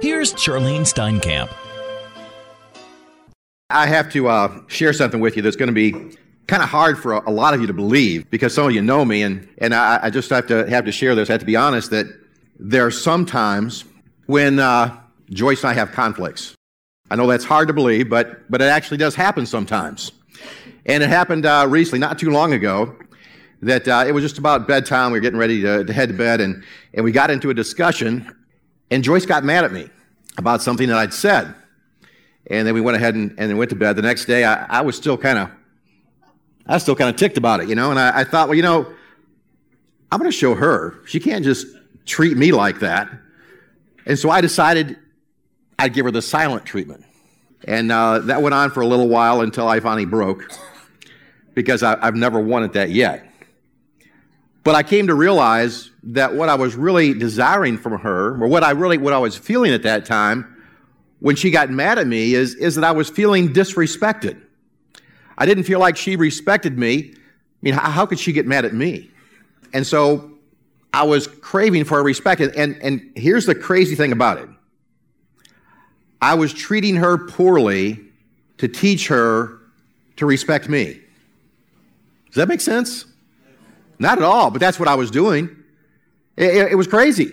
Here's Charlene Steinkamp. I have to uh, share something with you that's going to be kind of hard for a, a, lot of you to believe because some of you know me, and, and I, I, just have to have to share this. I have to be honest that there are some times when uh, Joyce and I have conflicts. I know that's hard to believe, but but it actually does happen sometimes. And it happened uh, recently, not too long ago, that uh, it was just about bedtime. We were getting ready to, to head to bed, and, and we got into a discussion, and Joyce got mad at me about something that I'd said. And then we went ahead and, and went to bed. The next day, I, I was still kind of, I was still kind of ticked about it, you know. And I, I thought, well, you know, I'm going to show her. She can't just treat me like that. And so I decided I'd give her the silent treatment. And uh, that went on for a little while until I finally broke because I, I've never wanted that yet. But I came to realize that what I was really desiring from her, or what I really, what I was feeling at that time, when she got mad at me is, is that I was feeling disrespected. I didn't feel like she respected me. I mean, how, how could she get mad at me? And so I was craving for respect. And, and here's the crazy thing about it I was treating her poorly to teach her to respect me. Does that make sense? Not at all, but that's what I was doing. It, it, it was crazy.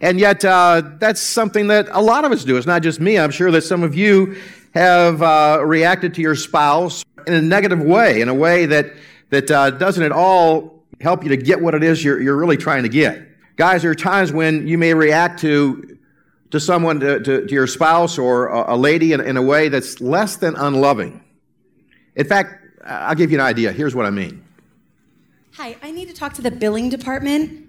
And yet, uh, that's something that a lot of us do. It's not just me. I'm sure that some of you have uh, reacted to your spouse in a negative way, in a way that, that uh, doesn't at all help you to get what it is you're, you're really trying to get. Guys, there are times when you may react to, to someone, to, to, to your spouse or a, a lady in, in a way that's less than unloving. In fact, I'll give you an idea. Here's what I mean. Hi, I need to talk to the billing department.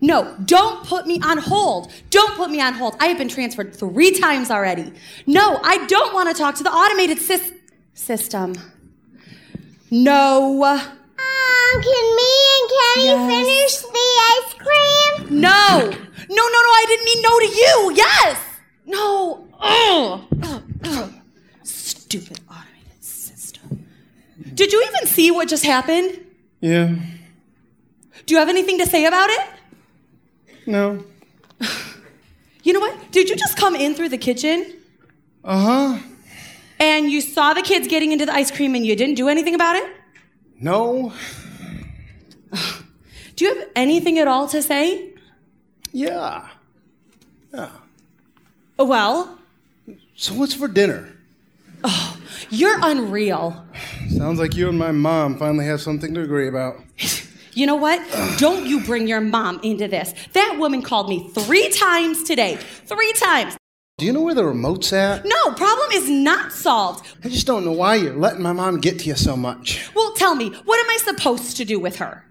No, don't put me on hold. Don't put me on hold. I have been transferred three times already. No, I don't want to talk to the automated sys- system. No. Um, can me and Kenny yes. finish the ice cream? No. No, no, no, I didn't mean no to you. Yes. No. Ugh. Ugh. Ugh. Stupid automated system. Did you even see what just happened? Yeah. Do you have anything to say about it? No. You know what? Did you just come in through the kitchen? Uh huh. And you saw the kids getting into the ice cream and you didn't do anything about it? No. Do you have anything at all to say? Yeah. Yeah. Well? So, what's for dinner? Oh, you're unreal. Sounds like you and my mom finally have something to agree about. You know what? Don't you bring your mom into this. That woman called me three times today. Three times. Do you know where the remote's at? No, problem is not solved. I just don't know why you're letting my mom get to you so much. Well, tell me, what am I supposed to do with her?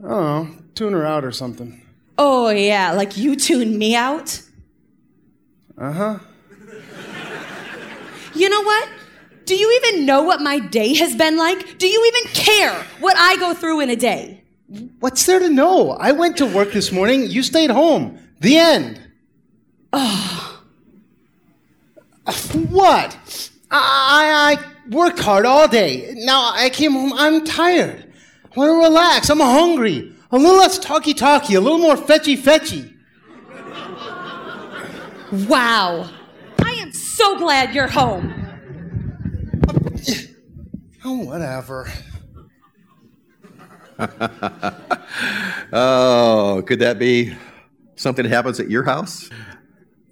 Oh, tune her out or something. Oh, yeah, like you tune me out? Uh huh. You know what? Do you even know what my day has been like? Do you even care what I go through in a day? What's there to know? I went to work this morning. You stayed home. The end. Oh. What? I, I worked hard all day. Now I came home. I'm tired. I want to relax. I'm hungry. A little less talky talky, a little more fetchy fetchy. Wow. I am so glad you're home. Oh, whatever. oh, could that be something that happens at your house?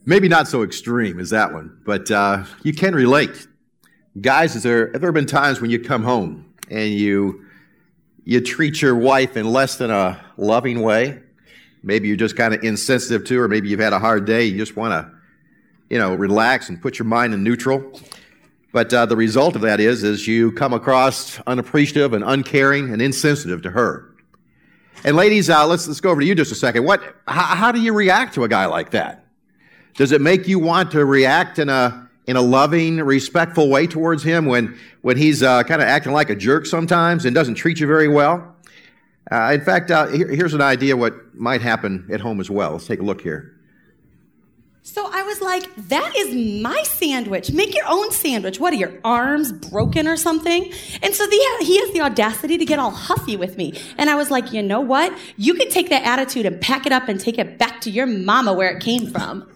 Maybe not so extreme as that one, but uh, you can relate. Guys, is there, have there been times when you come home and you, you treat your wife in less than a loving way? Maybe you're just kind of insensitive to her. Maybe you've had a hard day. You just want to, you know, relax and put your mind in neutral. But uh, the result of that is, is you come across unappreciative and uncaring and insensitive to her. And ladies, uh, let's let's go over to you just a second. What? How, do you react to a guy like that? Does it make you want to react in a in a loving, respectful way towards him when when he's uh, kind of acting like a jerk sometimes and doesn't treat you very well? Uh, in fact, uh, here, here's an idea what might happen at home as well. Let's take a look here. So I was like, that is my sandwich. Make your own sandwich. What are your arms broken or something? And so the, he has the audacity to get all huffy with me. And I was like, you know what? You can take that attitude and pack it up and take it back to your mama where it came from.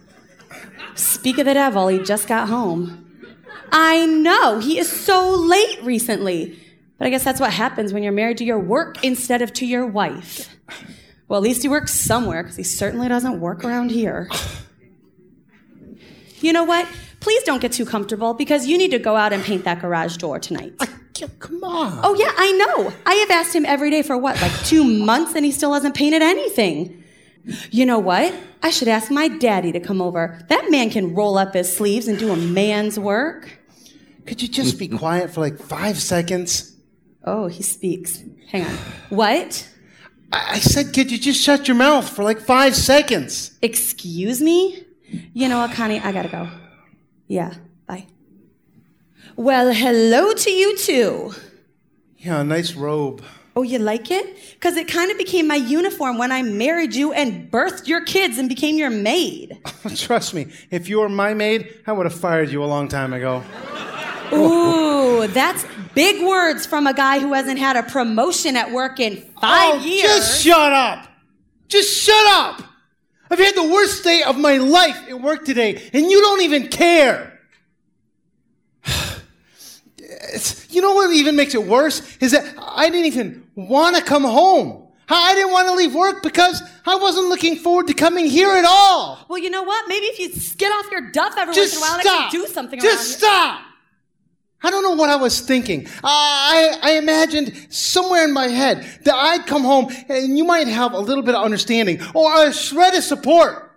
Speak of the devil, he just got home. I know, he is so late recently. But I guess that's what happens when you're married to your work instead of to your wife. Well, at least he works somewhere, because he certainly doesn't work around here. You know what? Please don't get too comfortable because you need to go out and paint that garage door tonight. I can't, Come on. Oh, yeah, I know. I have asked him every day for what, like two months, and he still hasn't painted anything. You know what? I should ask my daddy to come over. That man can roll up his sleeves and do a man's work. Could you just be quiet for like five seconds? Oh, he speaks. Hang on. What? I, I said, could you just shut your mouth for like five seconds? Excuse me? You know what, Connie? I gotta go. Yeah, bye. Well, hello to you too. Yeah, nice robe. Oh, you like it? Because it kind of became my uniform when I married you and birthed your kids and became your maid. Trust me, if you were my maid, I would have fired you a long time ago. Ooh, that's big words from a guy who hasn't had a promotion at work in five Oh, years. Just shut up! Just shut up! I've had the worst day of my life at work today, and you don't even care. It's- you know what even makes it worse is that I didn't even want to come home. I didn't want to leave work because I wasn't looking forward to coming here at all. well, you know what? Maybe if you get off your duff every Just once in a while, stop. I can do something Just stop. I don't know what I was thinking. I, I imagined somewhere in my head that I'd come home and you might have a little bit of understanding or a shred of support.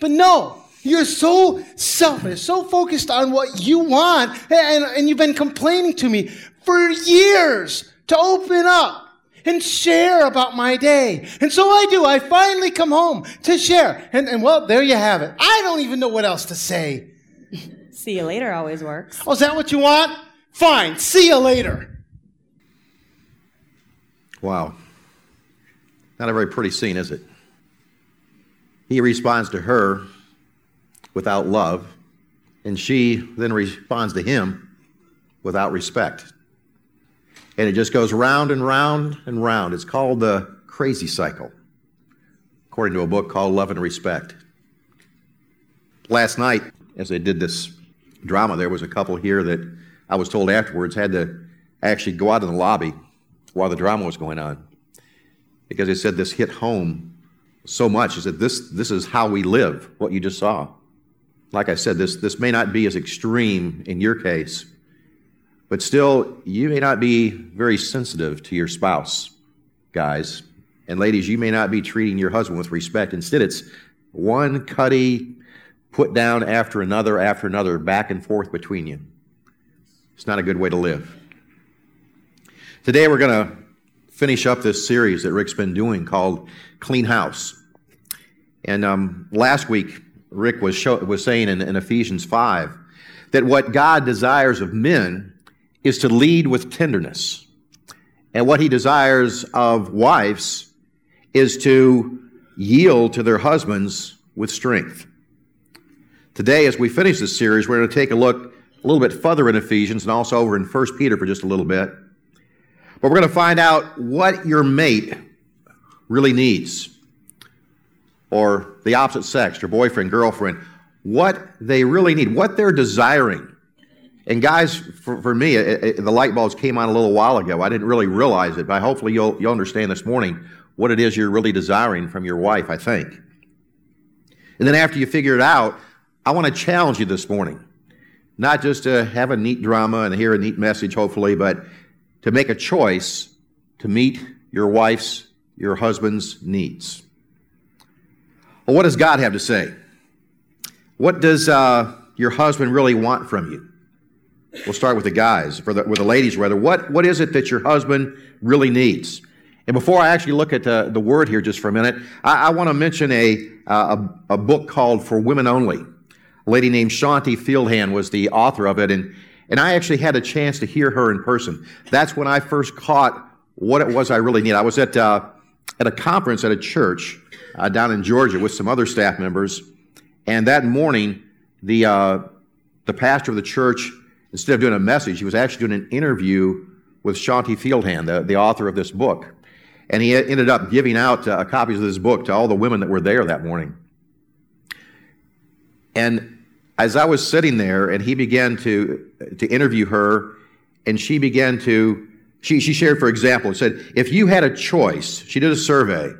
But no, you're so selfish, so focused on what you want, and, and you've been complaining to me for years to open up and share about my day. And so I do. I finally come home to share. And, and well, there you have it. I don't even know what else to say. Here. See you later always works. Oh, is that what you want? Fine. See you later. Wow. Not a very pretty scene, is it? He responds to her without love, and she then responds to him without respect. And it just goes round and round and round. It's called the crazy cycle, according to a book called Love and Respect. Last night, as they did this drama, there was a couple here that I was told afterwards had to actually go out in the lobby while the drama was going on. Because they said this hit home so much. Is said this this is how we live what you just saw. Like i said this this may not be as extreme in your case but still you may not be very sensitive to your spouse guys. And ladies you may not be treating your husband with respect. Instead it's one cutty put down after another after another back and forth between you it's not a good way to live Today we're going to finish up this series that Rick's been doing called Clean House. And um, last week, Rick was, show, was saying in, in Ephesians 5 that what God desires of men is to lead with tenderness. And what he desires of wives is to yield to their husbands with strength. Today, as we finish this series, we're going to take a look a little bit further in Ephesians and also over in 1 Peter for just a little bit. But we're going to find out what your mate really needs, or the opposite sex, your boyfriend, girlfriend, what they really need, what they're desiring. And guys, for, for me, it, it, the light bulbs came on a little while ago. I didn't really realize it, but hopefully you'll, you'll understand this morning what it is you're really desiring from your wife, I think. And then after you figure it out, I want to challenge you this morning. Not just to have a neat drama and hear a neat message, hopefully, but to make a choice to meet your wife's, your husband's needs. Well, what does God have to say? What does uh, your husband really want from you? We'll start with the guys, for the, with the ladies rather. What, what is it that your husband really needs? And before I actually look at the, the word here just for a minute, I, I want to mention a, uh, a, a book called For Women Only. Lady named Shaunti Feldhahn was the author of it, and, and I actually had a chance to hear her in person. That's when I first caught what it was I really needed. I was at, uh, at a conference at a church uh, down in Georgia with some other staff members, and that morning, the, uh, the pastor of the church, instead of doing a message, he was actually doing an interview with Shaunti Feldhahn, the, the author of this book. And he ended up giving out uh, copies of this book to all the women that were there that morning. And as I was sitting there and he began to, to interview her, and she began to, she, she shared, for example, said, if you had a choice, she did a survey.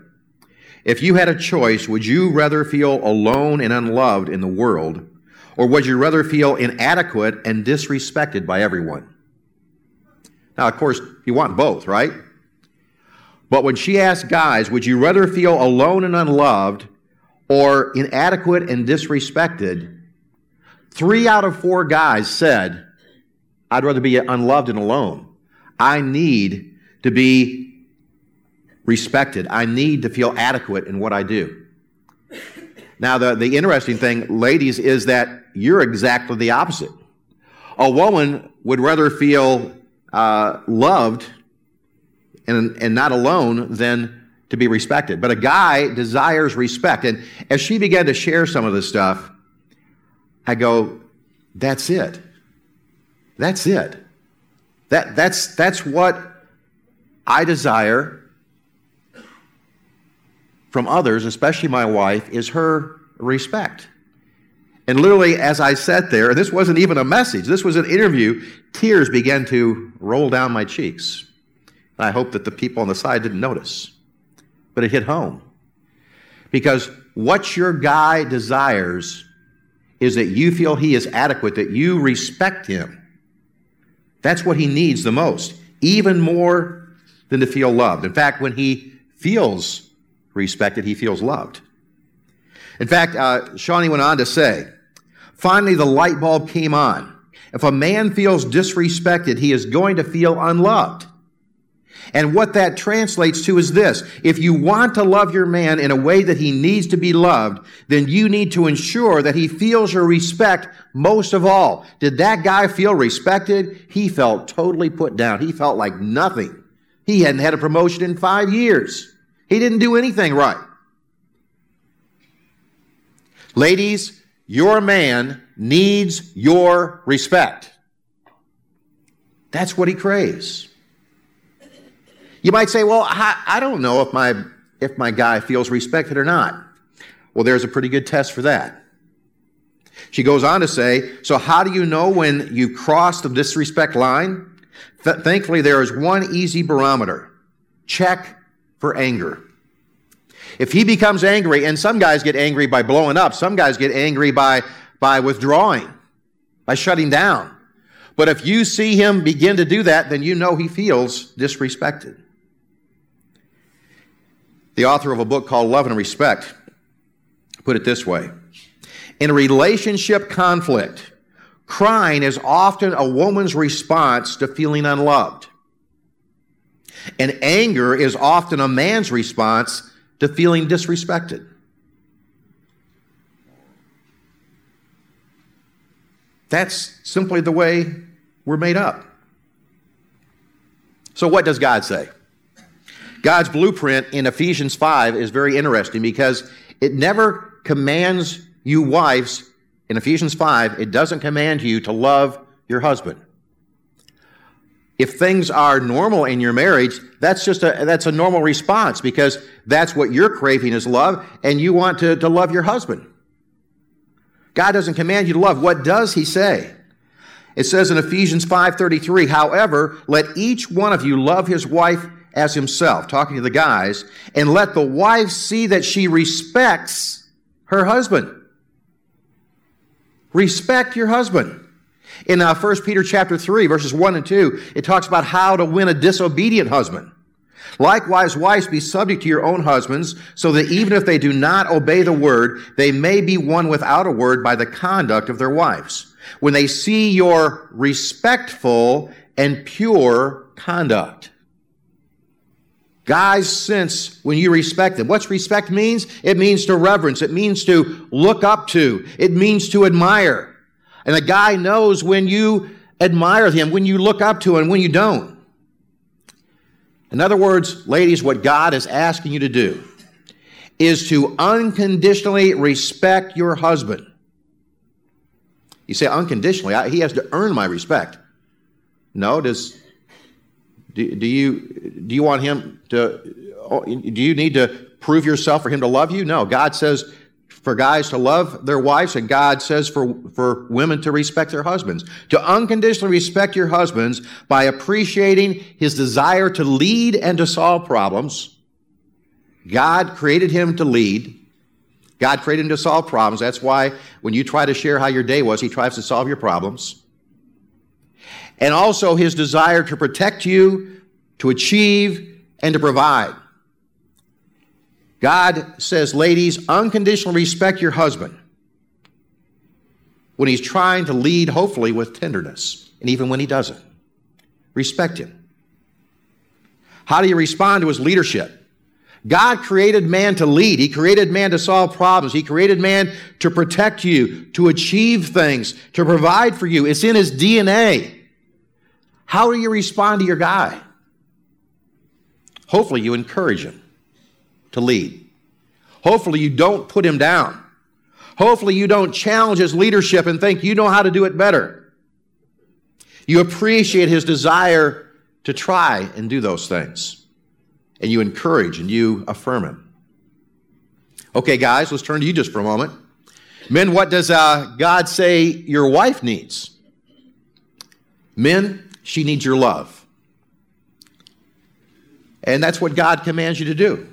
If you had a choice, would you rather feel alone and unloved in the world, or would you rather feel inadequate and disrespected by everyone? Now, of course, you want both, right? But when she asked guys, would you rather feel alone and unloved or inadequate and disrespected? Three out of four guys said, I'd rather be unloved and alone. I need to be respected. I need to feel adequate in what I do. Now, the, the interesting thing, ladies, is that you're exactly the opposite. A woman would rather feel uh, loved and, and not alone than to be respected. But a guy desires respect. And as she began to share some of this stuff, I go, that's it. That's it. That, that's, that's what I desire from others, especially my wife, is her respect. And literally, as I sat there, and this wasn't even a message, this was an interview, tears began to roll down my cheeks. And I hope that the people on the side didn't notice. But it hit home. Because what your guy desires is that you feel he is adequate, that you respect him. That's what he needs the most, even more than to feel loved. In fact, when he feels respected, he feels loved. In fact, uh, Shaunti went on to say, finally the light bulb came on. If a man feels disrespected, he is going to feel unloved. And what that translates to is this. If you want to love your man in a way that he needs to be loved, then you need to ensure that he feels your respect most of all. Did that guy feel respected? He felt totally put down. He felt like nothing. He hadn't had a promotion in five years. He didn't do anything right. Ladies, your man needs your respect. That's what he craves. You might say, well, I, I don't know if my, if my guy feels respected or not. Well, there's a pretty good test for that. She goes on to say, so how do you know when you've crossed the disrespect line? Th- thankfully, there is one easy barometer. Check for anger. If he becomes angry, and some guys get angry by blowing up, some guys get angry by, by withdrawing, by shutting down. But if you see him begin to do that, then you know he feels disrespected the author of a book called Love and Respect, put it this way In a relationship conflict, crying is often a woman's response to feeling unloved. And anger is often a man's response to feeling disrespected. That's simply the way we're made up. So, what does God say? God's blueprint in Ephesians 5 is very interesting because it never commands you wives in Ephesians 5, it doesn't command you to love your husband. If things are normal in your marriage, that's just a that's a normal response because that's what you're craving is love, and you want to, to love your husband. God doesn't command you to love. What does he say? It says in Ephesians 5:33, however, let each one of you love his wife as himself, talking to the guys, and let the wife see that she respects her husband. Respect your husband. In uh, 1 Peter chapter 3, verses 1 and 2, it talks about how to win a disobedient husband. Likewise, wives, be subject to your own husbands, so that even if they do not obey the word, they may be won without a word by the conduct of their wives. When they see your respectful and pure conduct. Guys sense when you respect them. What's respect means? It means to reverence. It means to look up to. It means to admire. And a guy knows when you admire him, when you look up to him, and when you don't. In other words, ladies, what God is asking you to do is to unconditionally respect your husband. You say unconditionally, he has to earn my respect. No, does do, do, you, do you want him to, do you need to prove yourself for him to love you? No. God says, for guys to love their wives, and God says for, for women to respect their husbands. To unconditionally respect your husbands by appreciating his desire to lead and to solve problems. God created him to lead. God created him to solve problems. That's why when you try to share how your day was, he tries to solve your problems. And also his desire to protect you, to achieve, and to provide. God says, ladies, unconditionally respect your husband when he's trying to lead, hopefully, with tenderness, and even when he doesn't. Respect him. How do you respond to his leadership? God created man to lead. He created man to solve problems. He created man to protect you, to achieve things, to provide for you. It's in his DNA. How do you respond to your guy? Hopefully, you encourage him to lead. Hopefully, you don't put him down. Hopefully, you don't challenge his leadership and think you know how to do it better. You appreciate his desire to try and do those things. And you encourage and you affirm him. Okay, guys, let's turn to you just for a moment. Men, what does uh, God say your wife needs? Men, she needs your love. And that's what God commands you to do.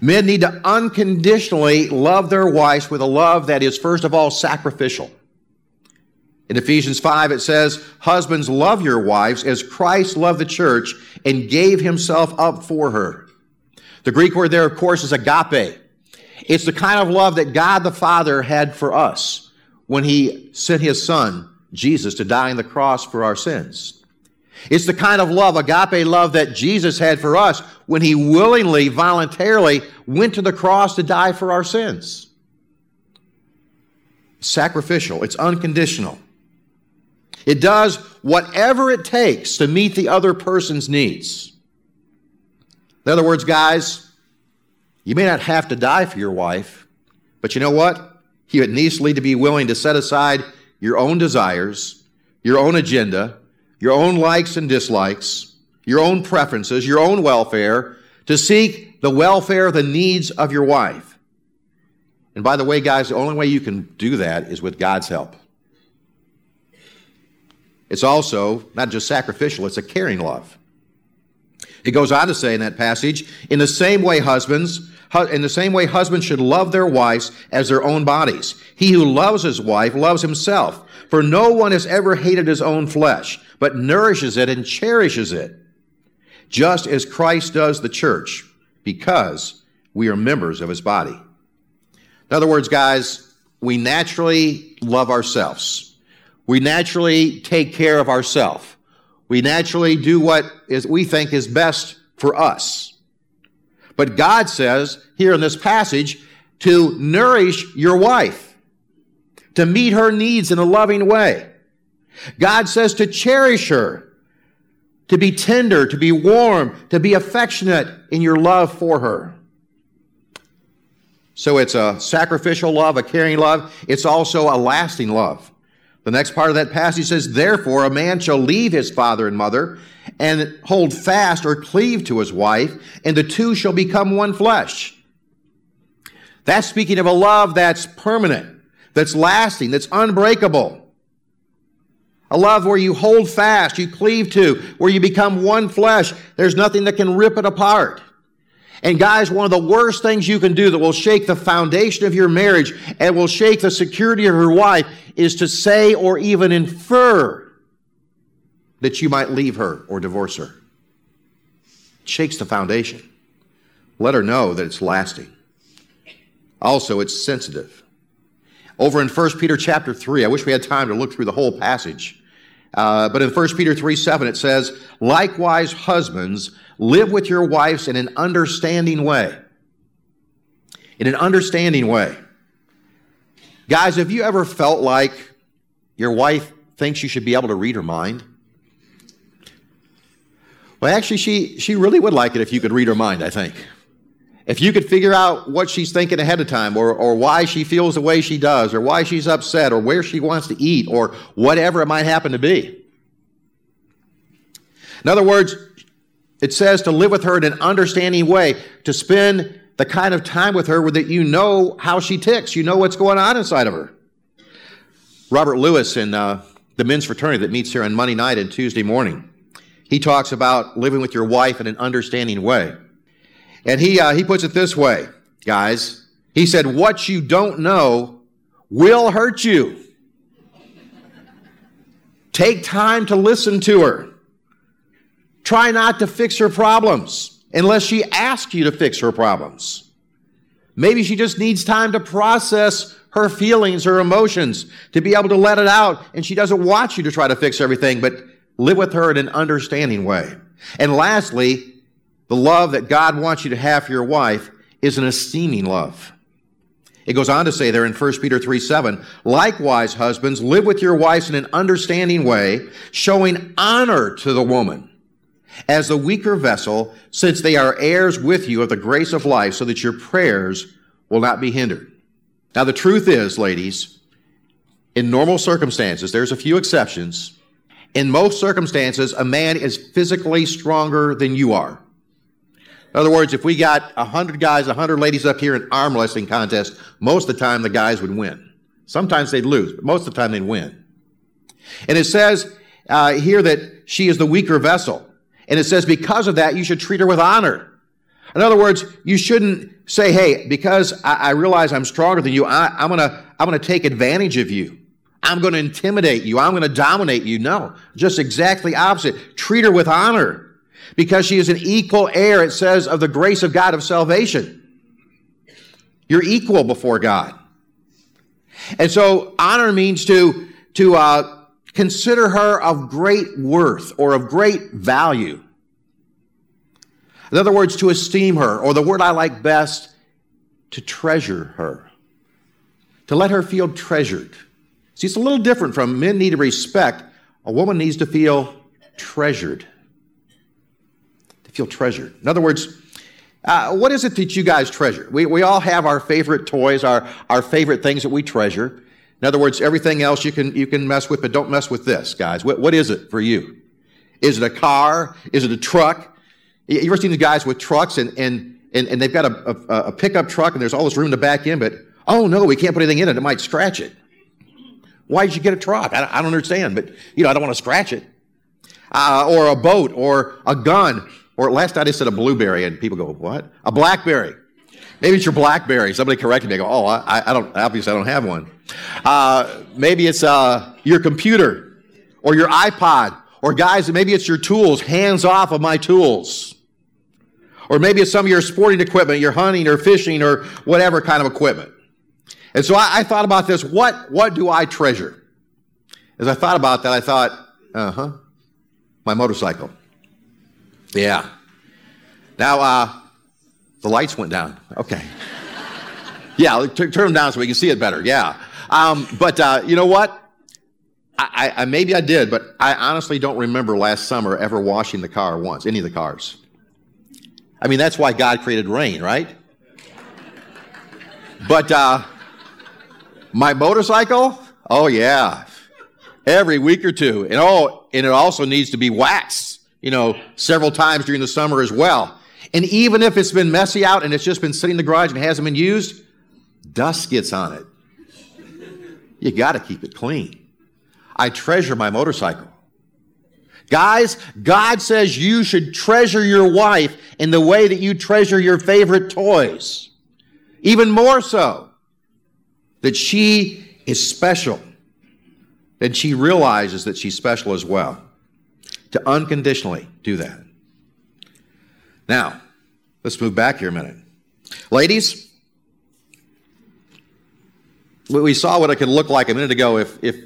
Men need to unconditionally love their wives with a love that is, first of all, sacrificial. In Ephesians 5, it says, Husbands, love your wives as Christ loved the church and gave himself up for her. The Greek word there, of course, is agape. It's the kind of love that God the Father had for us when he sent his son, Jesus, to die on the cross for our sins. It's the kind of love, agape love, that Jesus had for us when he willingly, voluntarily went to the cross to die for our sins. Sacrificial, it's unconditional. It does whatever it takes to meet the other person's needs. In other words, guys, you may not have to die for your wife, but you know what? You at least need to be willing to set aside your own desires, your own agenda, your own likes and dislikes, your own preferences, your own welfare, to seek the welfare, the needs of your wife. And by the way, guys, the only way you can do that is with God's help. It's also not just sacrificial, it's a caring love. He goes on to say in that passage, in the same way, husbands, in the same way, husbands should love their wives as their own bodies. He who loves his wife loves himself. For no one has ever hated his own flesh, but nourishes it and cherishes it, just as Christ does the church, because we are members of his body. In other words, guys, we naturally love ourselves. We naturally take care of ourselves. We naturally do what is, we think is best for us. But God says here in this passage to nourish your wife, to meet her needs in a loving way. God says to cherish her, to be tender, to be warm, to be affectionate in your love for her. So it's a sacrificial love, a caring love. It's also a lasting love. The next part of that passage says, Therefore, a man shall leave his father and mother and hold fast or cleave to his wife, and the two shall become one flesh. That's speaking of a love that's permanent, that's lasting, that's unbreakable. A love where you hold fast, you cleave to, where you become one flesh. There's nothing that can rip it apart. And guys, one of the worst things you can do that will shake the foundation of your marriage and will shake the security of your wife is to say or even infer that you might leave her or divorce her. It shakes the foundation. Let her know that it's lasting. Also, it's sensitive. Over in 1 Peter chapter 3, I wish we had time to look through the whole passage. Uh, but in 1 Peter 3 7, it says, Likewise, husbands, live with your wives in an understanding way. In an understanding way. Guys, have you ever felt like your wife thinks you should be able to read her mind? Well, actually, she, she really would like it if you could read her mind, I think. If you could figure out what she's thinking ahead of time, or, or why she feels the way she does, or why she's upset, or where she wants to eat, or whatever it might happen to be. In other words, it says to live with her in an understanding way, to spend the kind of time with her that you know how she ticks, you know what's going on inside of her. Robert Lewis in uh, the men's fraternity that meets here on Monday night and Tuesday morning, he talks about living with your wife in an understanding way. And he, uh, he puts it this way, guys. He said, What you don't know will hurt you. Take time to listen to her. Try not to fix her problems unless she asks you to fix her problems. Maybe she just needs time to process her feelings, her emotions, to be able to let it out. And she doesn't want you to try to fix everything, but live with her in an understanding way. And lastly, the love that God wants you to have for your wife is an esteeming love. It goes on to say there in 1 Peter 3 7, likewise, husbands, live with your wives in an understanding way, showing honor to the woman as the weaker vessel, since they are heirs with you of the grace of life, so that your prayers will not be hindered. Now, the truth is, ladies, in normal circumstances, there's a few exceptions. In most circumstances, a man is physically stronger than you are. In other words, if we got 100 guys, 100 ladies up here in arm wrestling contest, most of the time the guys would win. Sometimes they'd lose, but most of the time they'd win. And it says uh, here that she is the weaker vessel. And it says because of that, you should treat her with honor. In other words, you shouldn't say, hey, because I, I realize I'm stronger than you, I, I'm gonna, I'm gonna take advantage of you. I'm gonna intimidate you. I'm gonna dominate you. No, just exactly opposite. Treat her with honor because she is an equal heir, it says, of the grace of God of salvation. You're equal before God. And so honor means to, to uh, consider her of great worth or of great value. In other words, to esteem her, or the word I like best, to treasure her, to let her feel treasured. See, it's a little different from men need to respect. A woman needs to feel treasured To feel treasured. In other words, uh, what is it that you guys treasure? We, we all have our favorite toys, our, our favorite things that we treasure. In other words, everything else you can, you can mess with, but don't mess with this, guys. What, what is it for you? Is it a car? Is it a truck? You ever seen the guys with trucks and, and, and, and they've got a, a, a pickup truck and there's all this room to back in, but oh no, we can't put anything in it. It might scratch it. Why did you get a truck? I, I don't understand, but you know, I don't want to scratch it. Uh, or a boat or a gun or last night I said a blueberry, and people go, "What? A blackberry?" Maybe it's your BlackBerry. Somebody corrected me. I go, "Oh, I, I don't. Obviously, I don't have one." Uh, maybe it's uh, your computer or your iPod, or guys, maybe it's your tools. Hands off of my tools. Or maybe it's some of your sporting equipment, your hunting or fishing or whatever kind of equipment. And so I, I thought about this. What what do I treasure? As I thought about that, I thought, uh huh, my motorcycle. Yeah. Now, uh, the lights went down. Okay. yeah, t- turn them down so we can see it better. Yeah. Um, but uh, you know what? I, I, maybe I did, but I honestly don't remember last summer ever washing the car once, any of the cars. I mean, that's why God created rain, right? But uh, my motorcycle, oh yeah, every week or two, and oh, and it also needs to be waxed you know, several times during the summer as well. And even if it's been messy out and it's just been sitting in the garage and hasn't been used, dust gets on it. You got to keep it clean. I treasure my motorcycle. Guys, God says you should treasure your wife in the way that you treasure your favorite toys. Even more so, that she is special, that she realizes that she's special as well to unconditionally do that. Now, let's move back here a minute. Ladies, we saw what it could look like a minute ago if, if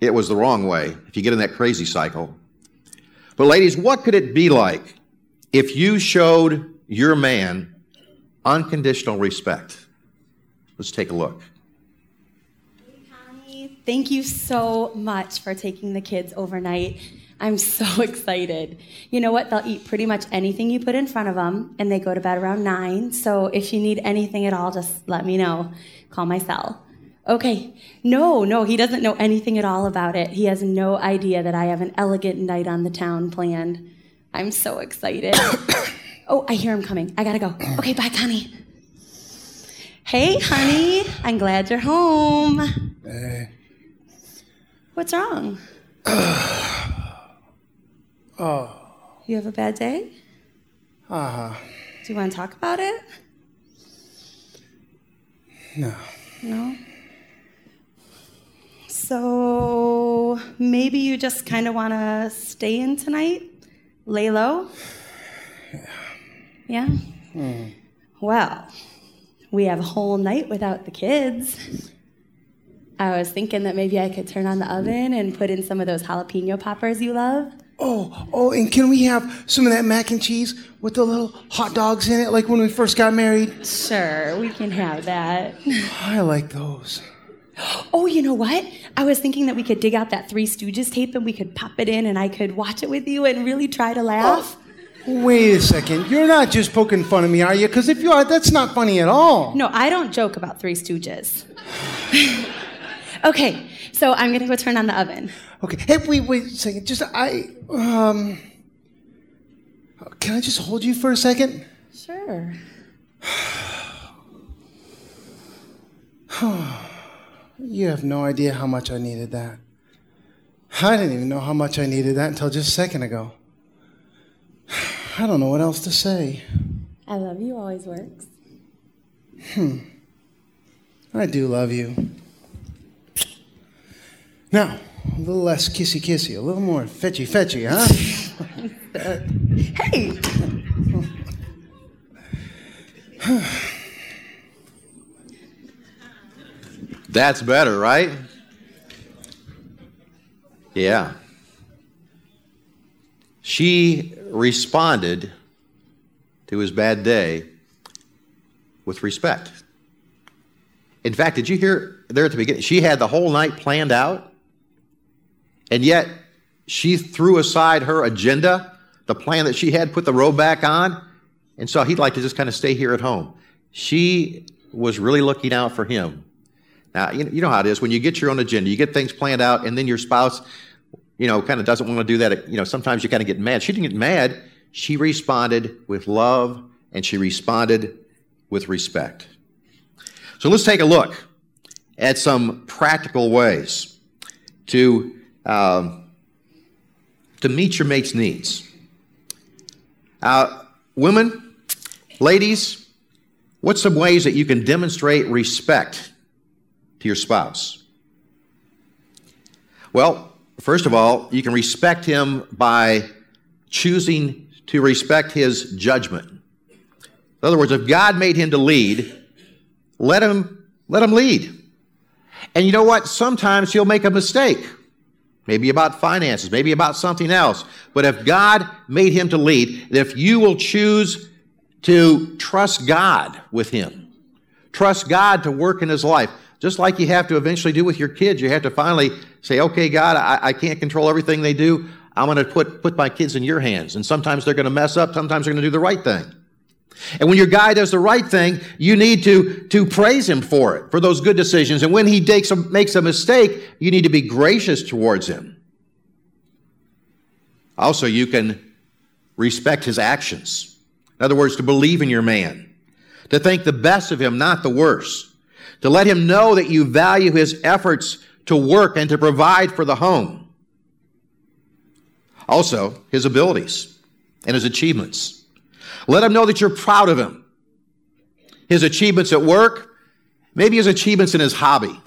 it was the wrong way, if you get in that crazy cycle. But, ladies, what could it be like if you showed your man unconditional respect? Let's take a look. Thank you so much for taking the kids overnight I'm so excited. You know what? They'll eat pretty much anything you put in front of them, and they go to bed around nine. So if you need anything at all, just let me know. Call my cell. Okay. No, no, he doesn't know anything at all about it. He has no idea that I have an elegant night on the town planned. I'm so excited. oh, I hear him coming. I gotta go. Okay, bye, Connie. Hey, honey. I'm glad you're home. Hey. What's wrong? Oh. You have a bad day? Uh-huh. Do you want to talk about it? No. No? So maybe you just kind of want to stay in tonight? Lay low? Yeah? Yeah? Well, we have a whole night without the kids. I was thinking that maybe I could turn on the oven and put in some of those jalapeno poppers you love. Oh, oh, and can we have some of that mac and cheese with the little hot dogs in it, like when we first got married? Sure, we can have that. I like those. Oh, you know what? I was thinking that we could dig out that Three Stooges tape and we could pop it in and I could watch it with you and really try to laugh. Oh, wait a second. You're not just poking fun of me, are you? Because if you are, that's not funny at all. No, I don't joke about Three Stooges. okay, so I'm gonna go turn on the oven. Okay. Hey, wait, wait a second. Just I um. Can I just hold you for a second? Sure. You have no idea how much I needed that. I didn't even know how much I needed that until just a second ago. I don't know what else to say. I love you always works. Hmm. I do love you. Now, a little less kissy kissy, a little more fetchy fetchy, huh? Hey! That's better, right? Yeah. She responded to his bad day with respect. In fact, did you hear there at the beginning? She had the whole night planned out, and yet she threw aside her agenda, the plan that she had, put the robe back on, and so he'd like to just kind of stay here at home. She was really looking out for him. Now, you know, you know how it is when you get your own agenda, you get things planned out, and then your spouse, you know, kind of doesn't want to do that. You know, sometimes you kind of get mad. She didn't get mad. She responded with love and she responded with respect. So let's take a look at some practical ways to, um, to meet your mate's needs. Uh, women, ladies, what's some ways that you can demonstrate respect to your spouse? Well, first of all, you can respect him by choosing to respect his judgment. In other words, if God made him to lead, let him let him lead. And you know what? Sometimes he'll make a mistake. Maybe about finances, maybe about something else. But if God made him to lead, if you will choose to trust God with him, trust God to work in his life, just like you have to eventually do with your kids, you have to finally say, okay, God, I, I can't control everything they do. I'm going to put, put my kids in your hands. And sometimes they're going to mess up, sometimes they're going to do the right thing. And when your guy does the right thing, you need to, to praise him for it, for those good decisions. And when he takes a, makes a mistake, you need to be gracious towards him. Also, you can respect his actions. In other words, to believe in your man, to think the best of him, not the worst, to let him know that you value his efforts to work and to provide for the home. Also, his abilities and his achievements. Let him know that you're proud of him. His achievements at work, maybe his achievements in his hobby.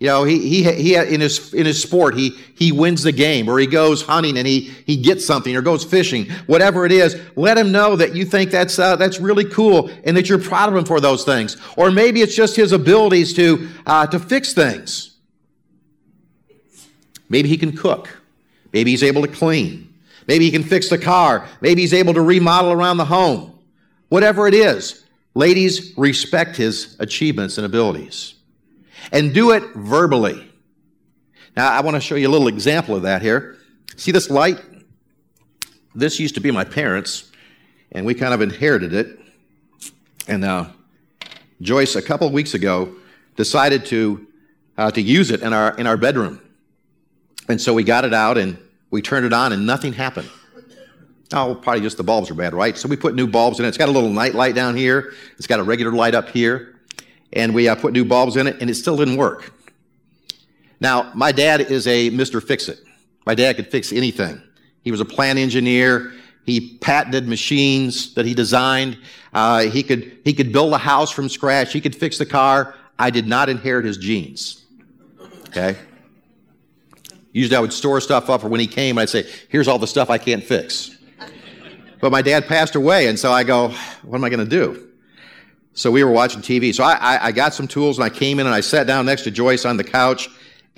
You know, he, he, he, in his, in his sport, he, he wins the game or he goes hunting and he, he gets something or goes fishing, whatever it is. Let him know that you think that's, uh, that's really cool and that you're proud of him for those things. Or maybe it's just his abilities to, uh, to fix things. Maybe he can cook. Maybe he's able to clean. Maybe he can fix the car. Maybe he's able to remodel around the home. Whatever it is, ladies, respect his achievements and abilities. And do it verbally. Now, I want to show you a little example of that here. See this light? This used to be my parents', and we kind of inherited it. And uh, Joyce, a couple of weeks ago, decided to, uh, to use it in our, in our bedroom. And so we got it out and we turned it on and nothing happened. Oh, probably just the bulbs are bad, right? So we put new bulbs in it. It's got a little night light down here. It's got a regular light up here. and we uh, put new bulbs in it, and it still didn't work. Now, my dad is a Mr. Fix It. My dad could fix anything. He was a plant engineer. He patented machines that he designed. Uh, he could he could build a house from scratch. He could fix the car. I did not inherit his genes. Okay. Usually, I would store stuff up for when he came. I'd say, "Here's all the stuff I can't fix." But my dad passed away, and so I go, "What am I going to do?" So we were watching TV. So I, I, I got some tools, and I came in and I sat down next to Joyce on the couch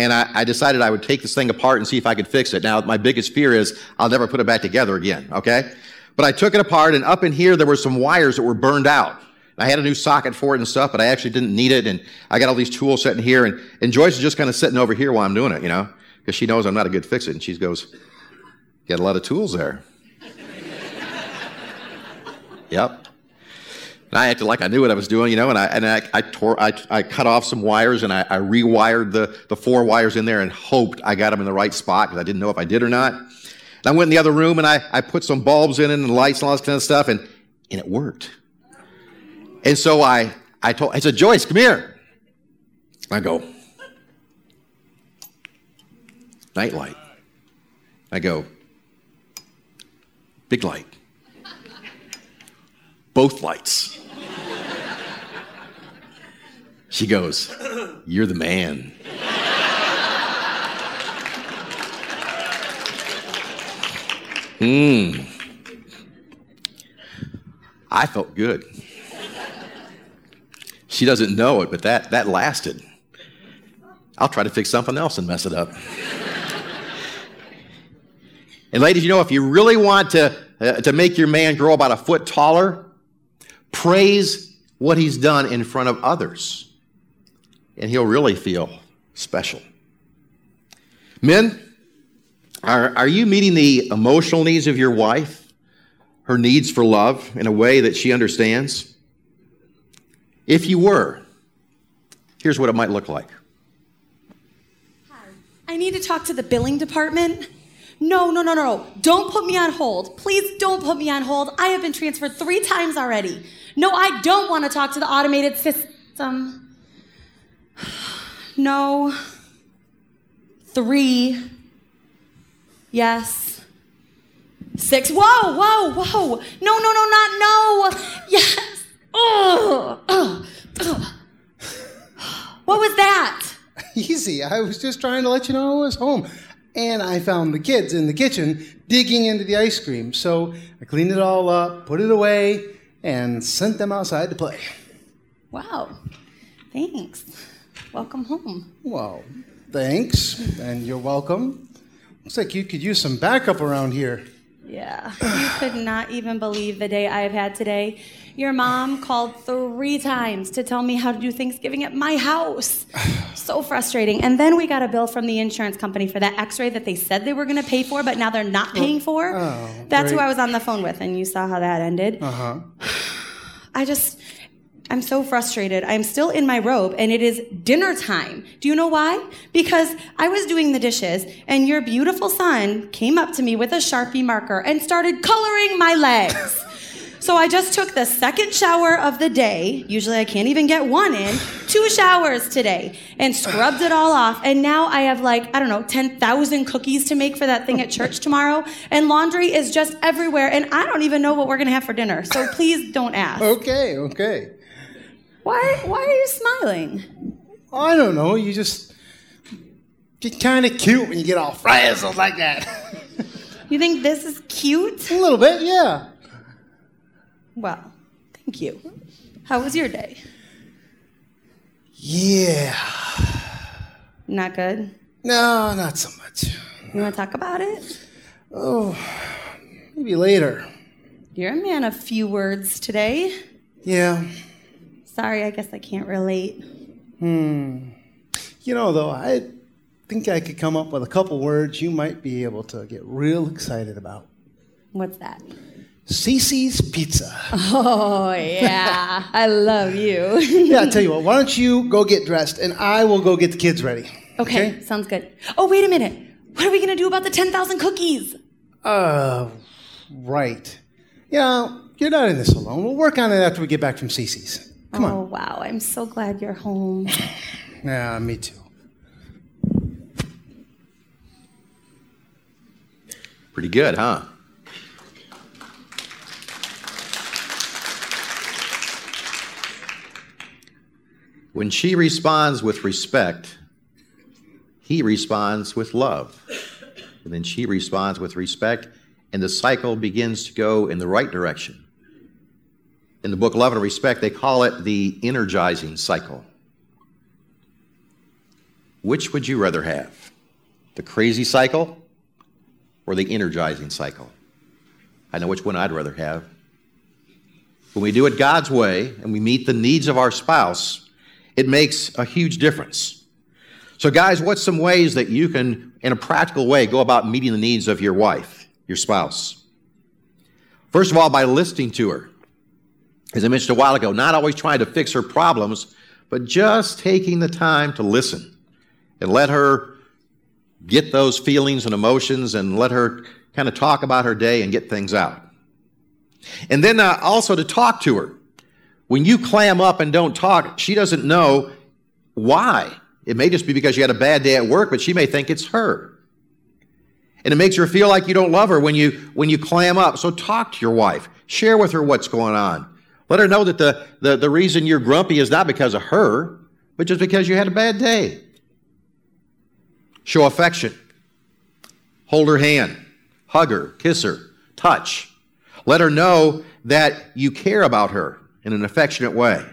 and I, I, decided I would take this thing apart and see if I could fix it. Now, my biggest fear is I'll never put it back together again, okay? But I took it apart, and up in here, there were some wires that were burned out. I had a new socket for it and stuff, but I actually didn't need it, and I got all these tools sitting here, and, and Joyce is just kind of sitting over here while I'm doing it, you know, because she knows I'm not a good fix it, and she goes, Got a lot of tools there. yep. And I acted like I knew what I was doing, you know, and I, and I, I tore, I, I cut off some wires and I, I rewired the, the four wires in there and hoped I got them in the right spot because I didn't know if I did or not. And I went in the other room and I, I put some bulbs in it and lights and all this kind of stuff and, and it worked. And so I, I told, I said, Joyce, come here. I go, nightlight. I go, big light. Both lights. She goes, You're the man. Hmm. I felt good. She doesn't know it, but that, that lasted. I'll try to fix something else and mess it up. And ladies, you know, if you really want to, uh, to make your man grow about a foot taller, praise what he's done in front of others and he'll really feel special. Men, are, are you meeting the emotional needs of your wife, her needs for love, in a way that she understands? If you were, here's what it might look like. Hi, I need to talk to the billing department. No, no, no, no, no. Don't put me on hold. Please don't put me on hold. I have been transferred three times already. No, I don't want to talk to the automated system. No. Three. Yes. Six. Whoa, whoa, whoa. No, no, no, not no. Yes. Oh. oh. What was that? Easy. I was just trying to let you know I was home. And I found the kids in the kitchen digging into the ice cream. So I cleaned it all up, put it away, and sent them outside to play. Wow. Thanks. Welcome home. Well, thanks, and you're welcome. Looks like you could use some backup around here. Yeah, you could not even believe the day I have had today. Your mom called three times to tell me how to do Thanksgiving at my house. So frustrating. And then we got a bill from the insurance company for that x ray that they said they were going to pay for, but now they're not paying for. Oh, That's who. I was on the phone with, and you saw how that ended. Uh huh. I just, I'm so frustrated. I'm still in my robe and it is dinner time. Do you know why? Because I was doing the dishes and your beautiful son came up to me with a Sharpie marker and started coloring my legs. So I just took the second shower of the day. Usually I can't even get one in. Two showers today and scrubbed it all off. And now I have like, I don't know, 10,000 cookies to make for that thing at church tomorrow. And laundry is just everywhere. And I don't even know what we're going to have for dinner. So please don't ask. Okay, okay. Why, why are you smiling? I don't know. You just get kind of cute when you get all frazzled like that. You think this is cute? A little bit, yeah. Well, thank you. How was your day? Yeah. Not good? No, not so much. You want to talk about it? Oh, maybe later. You're a man of few words today. Yeah. Sorry, I guess I can't relate. Hmm. You know, though, I think I could come up with a couple words you might be able to get real excited about. What's that? CiCi's Pizza. Oh, yeah. I love you. yeah, I tell you what, why don't you go get dressed and I will go get the kids ready. okay, sounds good. Oh, wait a minute. What are we going to do about the 10,000 cookies? Uh, right. Yeah, you're not in this alone. We'll work on it after we get back from CiCi's. Come oh, on. Oh, wow. I'm so glad you're home. Yeah, me too. Pretty good, huh? When she responds with respect, he responds with love. And then she responds with respect, and the cycle begins to go in the right direction. In the book Love and Respect, they call it the energizing cycle. Which would you rather have? The crazy cycle or the energizing cycle? I know which one I'd rather have. When we do it God's way and we meet the needs of our spouse, it makes a huge difference. So, guys, what's some ways that you can, in a practical way, go about meeting the needs of your wife, your spouse? First of all, by listening to her. As I mentioned a while ago, not always trying to fix her problems, but just taking the time to listen and let her get those feelings and emotions and let her kind of talk about her day and get things out. And then uh, also to talk to her. When you clam up and don't talk, she doesn't know why. It may just be because you had a bad day at work, but she may think it's her. And it makes her feel like you don't love her when you when you clam up. So talk to your wife. Share with her what's going on. Let her know that the, the, the reason you're grumpy is not because of her, but just because you had a bad day. Show affection. Hold her hand. Hug her. Kiss her. Touch. Let her know that you care about her in an affectionate way.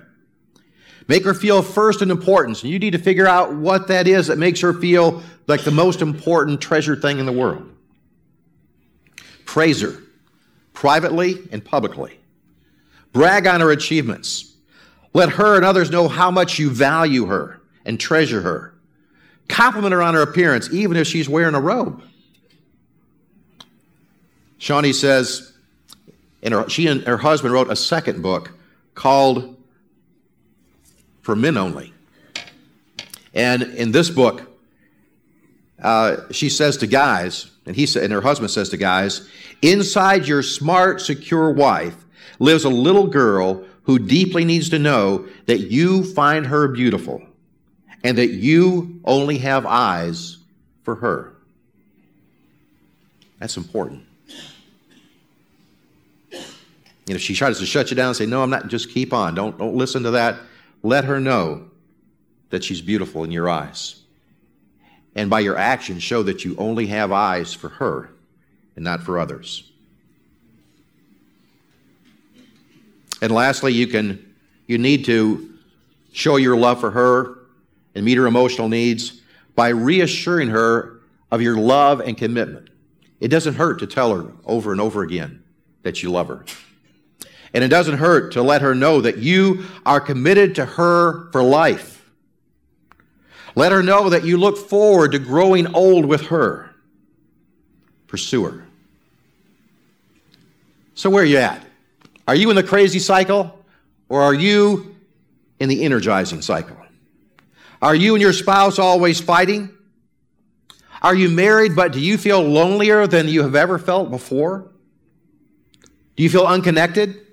Make her feel first in importance. And you need to figure out what that is that makes her feel like the most important treasured thing in the world. Praise her privately and publicly. Brag on her achievements. Let her and others know how much you value her and treasure her. Compliment her on her appearance, even if she's wearing a robe. Shaunti says, and her, she and her husband wrote a second book called For Men Only. And in this book, uh, she says to guys, and he and her husband says to guys, inside your smart, secure wife lives a little girl who deeply needs to know that you find her beautiful and that you only have eyes for her. That's important. And if she tries to shut you down and say, No, I'm not, just keep on. Don't, don't listen to that. Let her know that she's beautiful in your eyes. And by your actions, show that you only have eyes for her and not for others. And lastly, you can you need to show your love for her and meet her emotional needs by reassuring her of your love and commitment. It doesn't hurt to tell her over and over again that you love her. And it doesn't hurt to let her know that you are committed to her for life. Let her know that you look forward to growing old with her. Pursue her. So, where are you at? Are you in the crazy cycle or are you in the energizing cycle? Are you and your spouse always fighting? Are you married, but do you feel lonelier than you have ever felt before? Do you feel unconnected?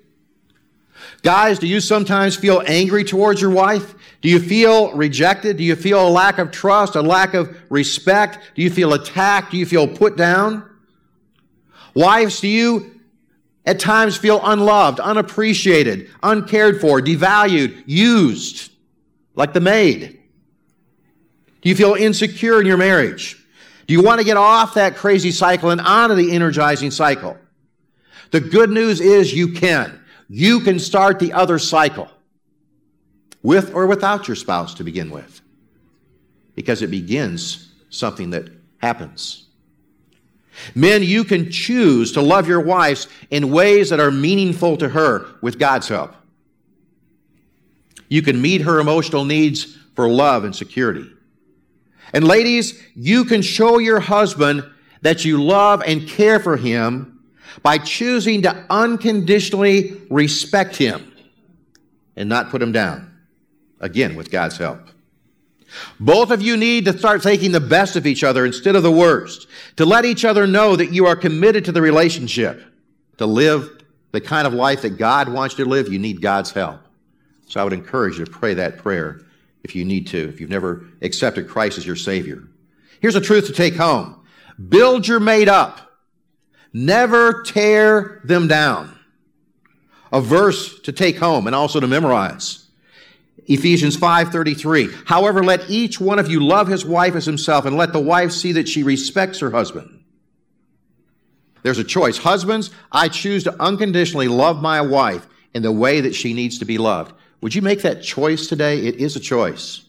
Guys, do you sometimes feel angry towards your wife? Do you feel rejected? Do you feel a lack of trust, a lack of respect? Do you feel attacked? Do you feel put down? Wives, do you at times feel unloved, unappreciated, uncared for, devalued, used, like the maid? Do you feel insecure in your marriage? Do you want to get off that crazy cycle and onto the energizing cycle? The good news is you can. You can start the other cycle with or without your spouse to begin with because it begins something that happens. Men, you can choose to love your wives in ways that are meaningful to her with God's help. You can meet her emotional needs for love and security. And ladies, you can show your husband that you love and care for him by choosing to unconditionally respect him and not put him down. Again, with God's help. Both of you need to start taking the best of each other instead of the worst, to let each other know that you are committed to the relationship. To live the kind of life that God wants you to live, you need God's help. So I would encourage you to pray that prayer if you need to, if you've never accepted Christ as your Savior. Here's a truth to take home. Build your mate up. Never tear them down. A verse to take home and also to memorize. Ephesians 5:33. However, let each one of you love his wife as himself and let the wife see that she respects her husband. There's a choice. Husbands, I choose to unconditionally love my wife in the way that she needs to be loved. Would you make that choice today? It is a choice.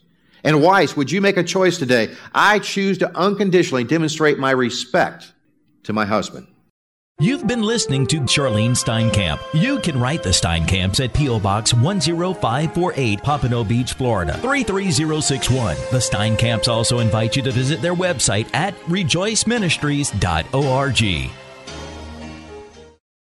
And wives, would you make a choice today? I choose to unconditionally demonstrate my respect to my husband. You've been listening to Charlene Steinkamp. You can write the Steinkamps at P.O. Box 10548, Pompano Beach, Florida 33061. The Steinkamps also invite you to visit their website at rejoiceministries.org.